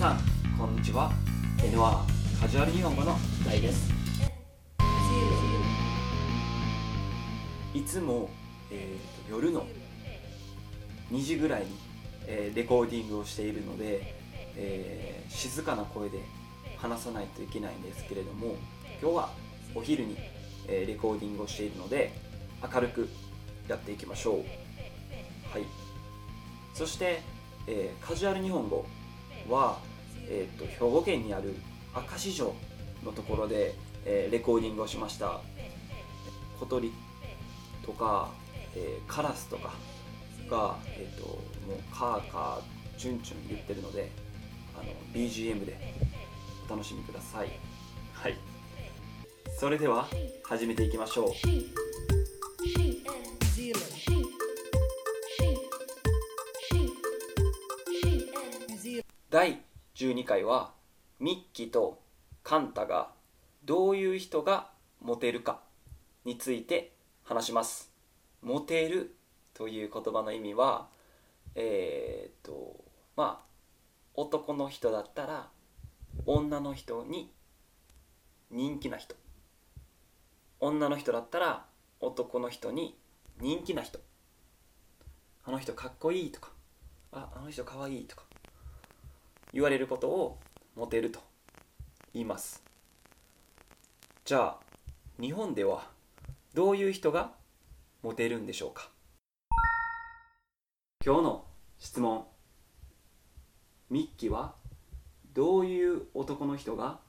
さんこんにちは。N1 カジュアル日本語の大です。いつも、えーと夜の2時ぐらいに、えーレコーディングをしているので、えー静かな声で話さないといけないんですけれども今日はお昼に、えーレコーディングをしているので明るくやっていきましょう。はい。そして、えーカジュアル日本語は、えー、と兵庫県にある明石城のところで、えーレコーディングをしました。小鳥とか、えーカラスとかが、えー、ともうカーカーチュンチュン言ってるのであの BGM でお楽しみください。はい。それでは始めていきましょう。第12回はミッキーとカンタがどういう人がモテるかについて話します。モテるという言葉の意味はえーっとまあ男の人だったら女の人に人気な人。女の人だったら男の人に人気な人。あの人かっこいいとか。ああの人かわいいとか。言われることをモテると言います。じゃあ日本ではどういう人がモテるんでしょうか？今日の質問。ミッキーはどういう男の人が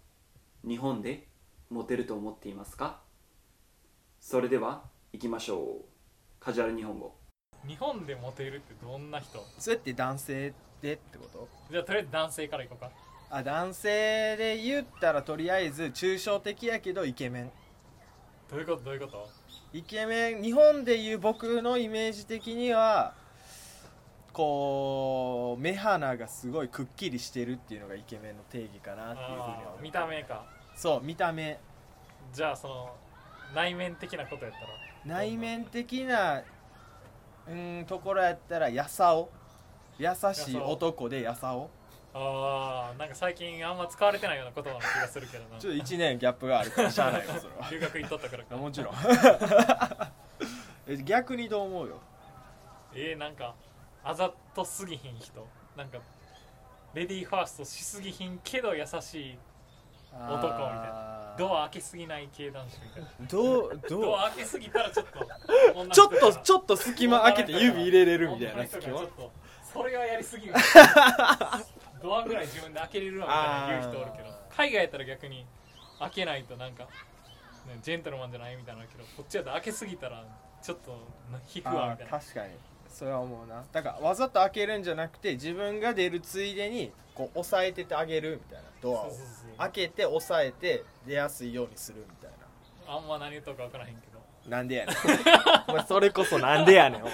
日本でモテると思っていますか？それでは行きましょう。カジュアル日本語。日本でモテるってどんな人？それって男性でってこと？じゃあとりあえず男性からいこうか。あ男性で言ったらとりあえず抽象的やけどイケメン。どういうこと？どういうこと？イケメン日本でいう僕のイメージ的にはこう目鼻がすごいくっきりしてるっていうのがイケメンの定義かなっていうふうには見た目か。そう見た目。じゃあその内面的なことやったら内面的なうんところやったらやさお優しい男でやさおああなんか最近あんま使われてないような言葉の気がするけどな。ちょっと1年ギャップがあるからしゃあないわそれは。留学行っとったから。かもちろん。え逆にどう思うよ？えー、なんかあざとすぎひん人。なんかレディーファーストしすぎひんけど優しい男みたいな。ドア開けすぎない系男子みたいな。どうどう？ドア開けすぎたらちょっとちょっとちょっと隙間開けて指入れれるみたいな隙間？それはやりすぎる。ドアぐらい自分で開けれるわみたいな言う人おるけど。海外やったら逆に開けないとなんか、ね、ジェントルマンじゃないみたいなけどこっちやと開けすぎたらちょっとな引くわあみたいな。ー確かに。それは思うな。だからわざと開けるんじゃなくて自分が出るついでにこう押さえててあげるみたいな。ドアを。開けて押さえて出やすいようにするみたいあんま何言うとか分からへんけどななんでやねん。お前それこそなんでやねんお前。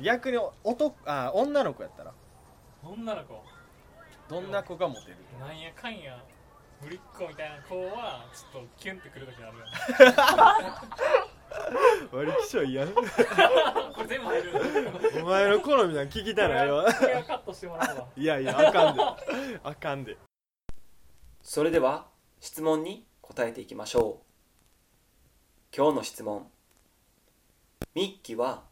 逆に男あ女の子やったら。女の子？どんな子がモテるなんやかんやぶりっ子みたいな子はちょっとキュンってくるときあるよね 割り気象嫌。これ全部入る。お前の好みなん聞きたないわこれはカットしてもらうわ。いやいやあかんで。あかんで。それでは質問に答えていきましょう今日の質問。ミッキーは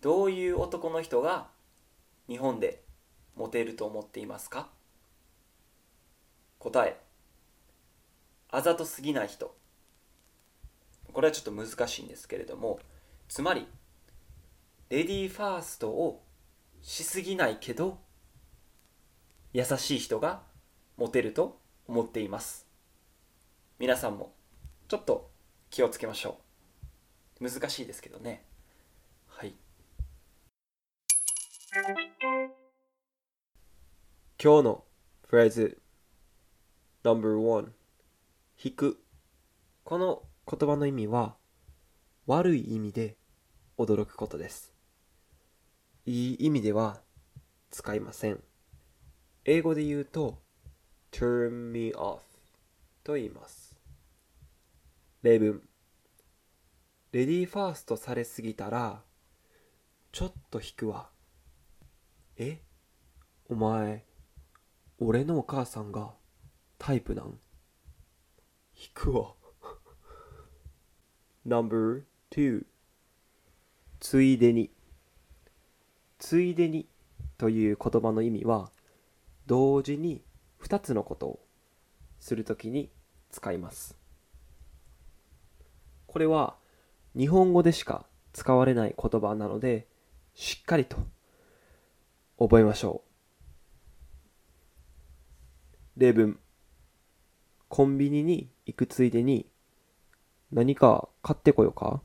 どういう男の人が日本でモテると思っていますか？答え。あざとすぎない人。これはちょっと難しいんですけれども。つまりレディーファーストをしすぎないけど優しい人がモテると思っています。皆さんもちょっと気をつけましょう。難しいですけどね。はい。今日のフレーズ。No.1 引く。この言葉の意味は悪い意味で驚くことです。いい意味では使いません。英語で言うと turn me off と言います。例文。レディーファーストされすぎたらちょっと引くわ。え？お前俺のお母さんがタイプなん？引くわ。No.2 ついでに。ついでにという言葉の意味は同時に2つのことをするときに使います。これは日本語でしか使われない言葉なのでしっかりと覚えましょう。例文。コンビニに行くついでに何か買ってこようか。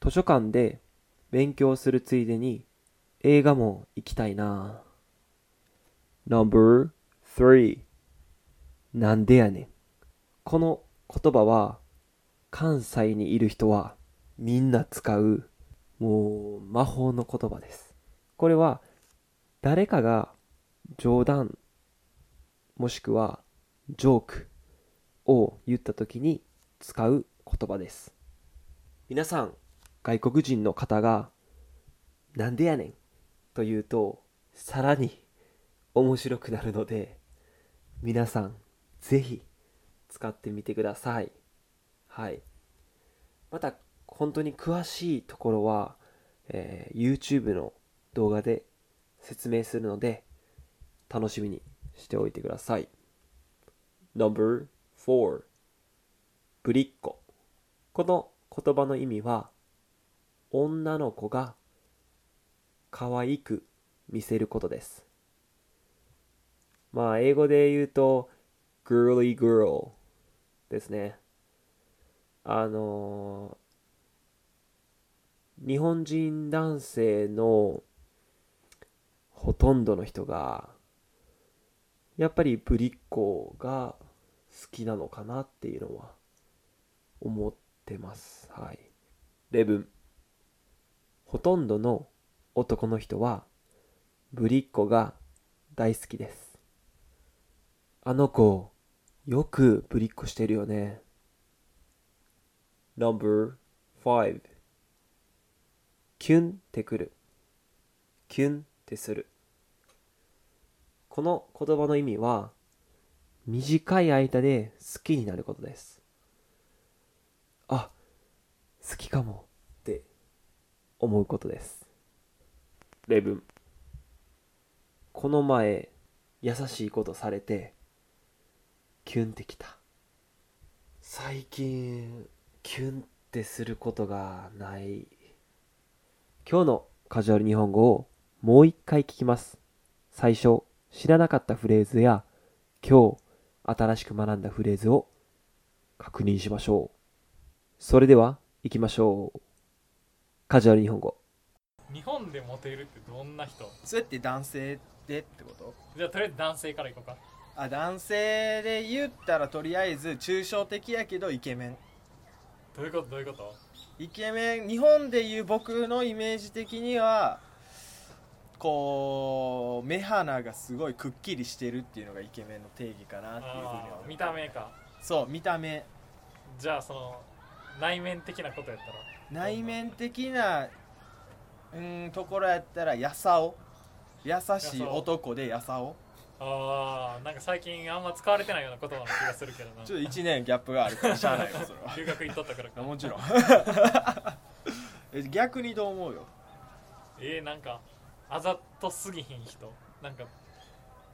図書館で勉強するついでに映画も行きたいな。No.3 なんでやねん。この言葉は関西にいる人はみんな使うもう魔法の言葉です。これは誰かが冗談もしくはジョークを言った時に使う言葉です。皆さん外国人の方がなんでやねんと言うとさらに面白くなるので皆さんぜひ使ってみてください。はい。また本当に詳しいところは、えー YouTube の動画で説明するので楽しみにしておいてください。No.4 ぶりっ子この言葉の意味は女の子が可愛く見せることです。まあ英語で言うと girly girl ですね。あの日本人男性のほとんどの人がやっぱりぶりっ子が好きなのかなっていうのは思ってます。はい。例文ほとんどの男の人はぶりっ子が大好きです。あの子よくぶりっ子してるよね。No.5 キュンってくる。キュンってする。この言葉の意味は短い間で好きになることです。あ好きかも。って思うことです。例文。この前優しいことされてキュンってきた。最近キュンってすることがない。今日のカジュアル日本語をもう一回聞きます。最初知らなかったフレーズや今日新しく学んだフレーズを確認しましょう。それでは行きましょう。カジュアル日本語。日本でモテるってどんな人？それって男性でってこと？じゃあとりあえず男性からいこうかあ男性で言ったらとりあえず抽象的やけどイケメン。どういうこと？どういうこと？イケメン日本でいう僕のイメージ的にはこう目鼻がすごいくっきりしてるっていうのがイケメンの定義かなっていうふうにはあ思うー見た目か。そう見た目。じゃあその内面的なことやったら？内面的なうんところやったらやさお。優しい男でやさおああなんか最近あんま使われてないような言葉の気がするけどな。ちょっと1年ギャップがあるからしゃあないわそれは。留学行っとったからか。もちろん。え逆にどう思うよ？えー、なんかあざとすぎひん人。なんか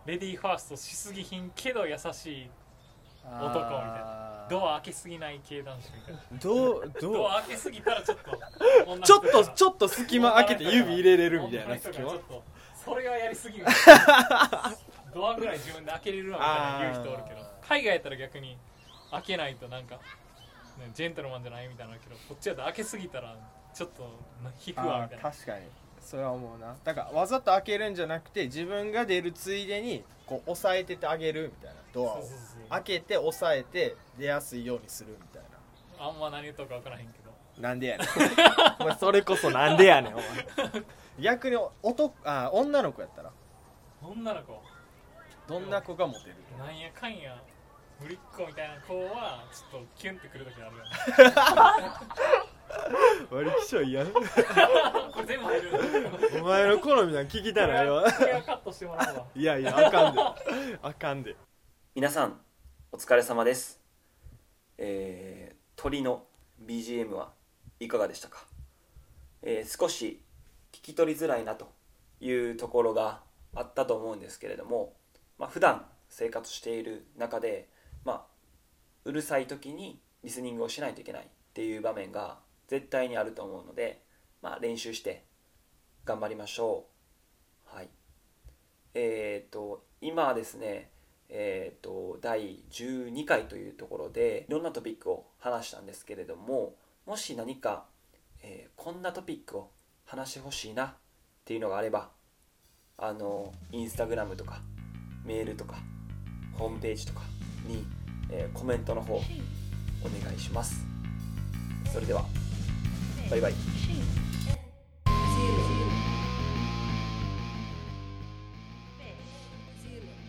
レディーファーストしすぎひんけど優しい男みたいな。ドア開けすぎない系男子みたいな。どうどう？ドア開けすぎたらちょっとちょっとちょっと隙間開けて指入れれるみたいな隙間？それはやりすぎみたいなドアぐらい自分で開けれるわみたいな言う人おるけど海外やったら逆に開けないとなんか、ね、ジェントルマンじゃないみたいなけどこっちやと開けすぎたらちょっとな引くわみたいな。確かに。それは思うな。だからわざと開けるんじゃなくて自分が出るついでにこう押さえててあげるみたいなドアを。開けて押さえて出やすいようにするみたいな。あんま何言うとか分からへんけど。なんでやねん。お前それこそなんでやねんお前。逆に男あ女の子やったら。女の子？どんな子がモテる？なんやかんやぶりっ子みたいな子はちょっとキュンってくるときあるよね。割り気象いやん。これ全部入るお前の好みなん聞きたないわこれはカットしてもらうわ。いやいやあかんで。あかんで。皆さんお疲れ様です。えー、鳥の BGM はいかがでしたか、えー少し聞き取りづらいなというところがあったと思うんですけれども、まあ普段生活している中で、まあ、うるさい時にリスニングをしないといけないっていう場面が絶対にあると思うので、まあ、練習して頑張りましょう。はい。えっ、と今はですねえー、と第12回というところでいろんなトピックを話したんですけれどももし何か、えーこんなトピックを話してほしいなっていうのがあればあのインスタグラムとかメールとかホームページとかに、えーコメントの方お願いします。それではバイバイ.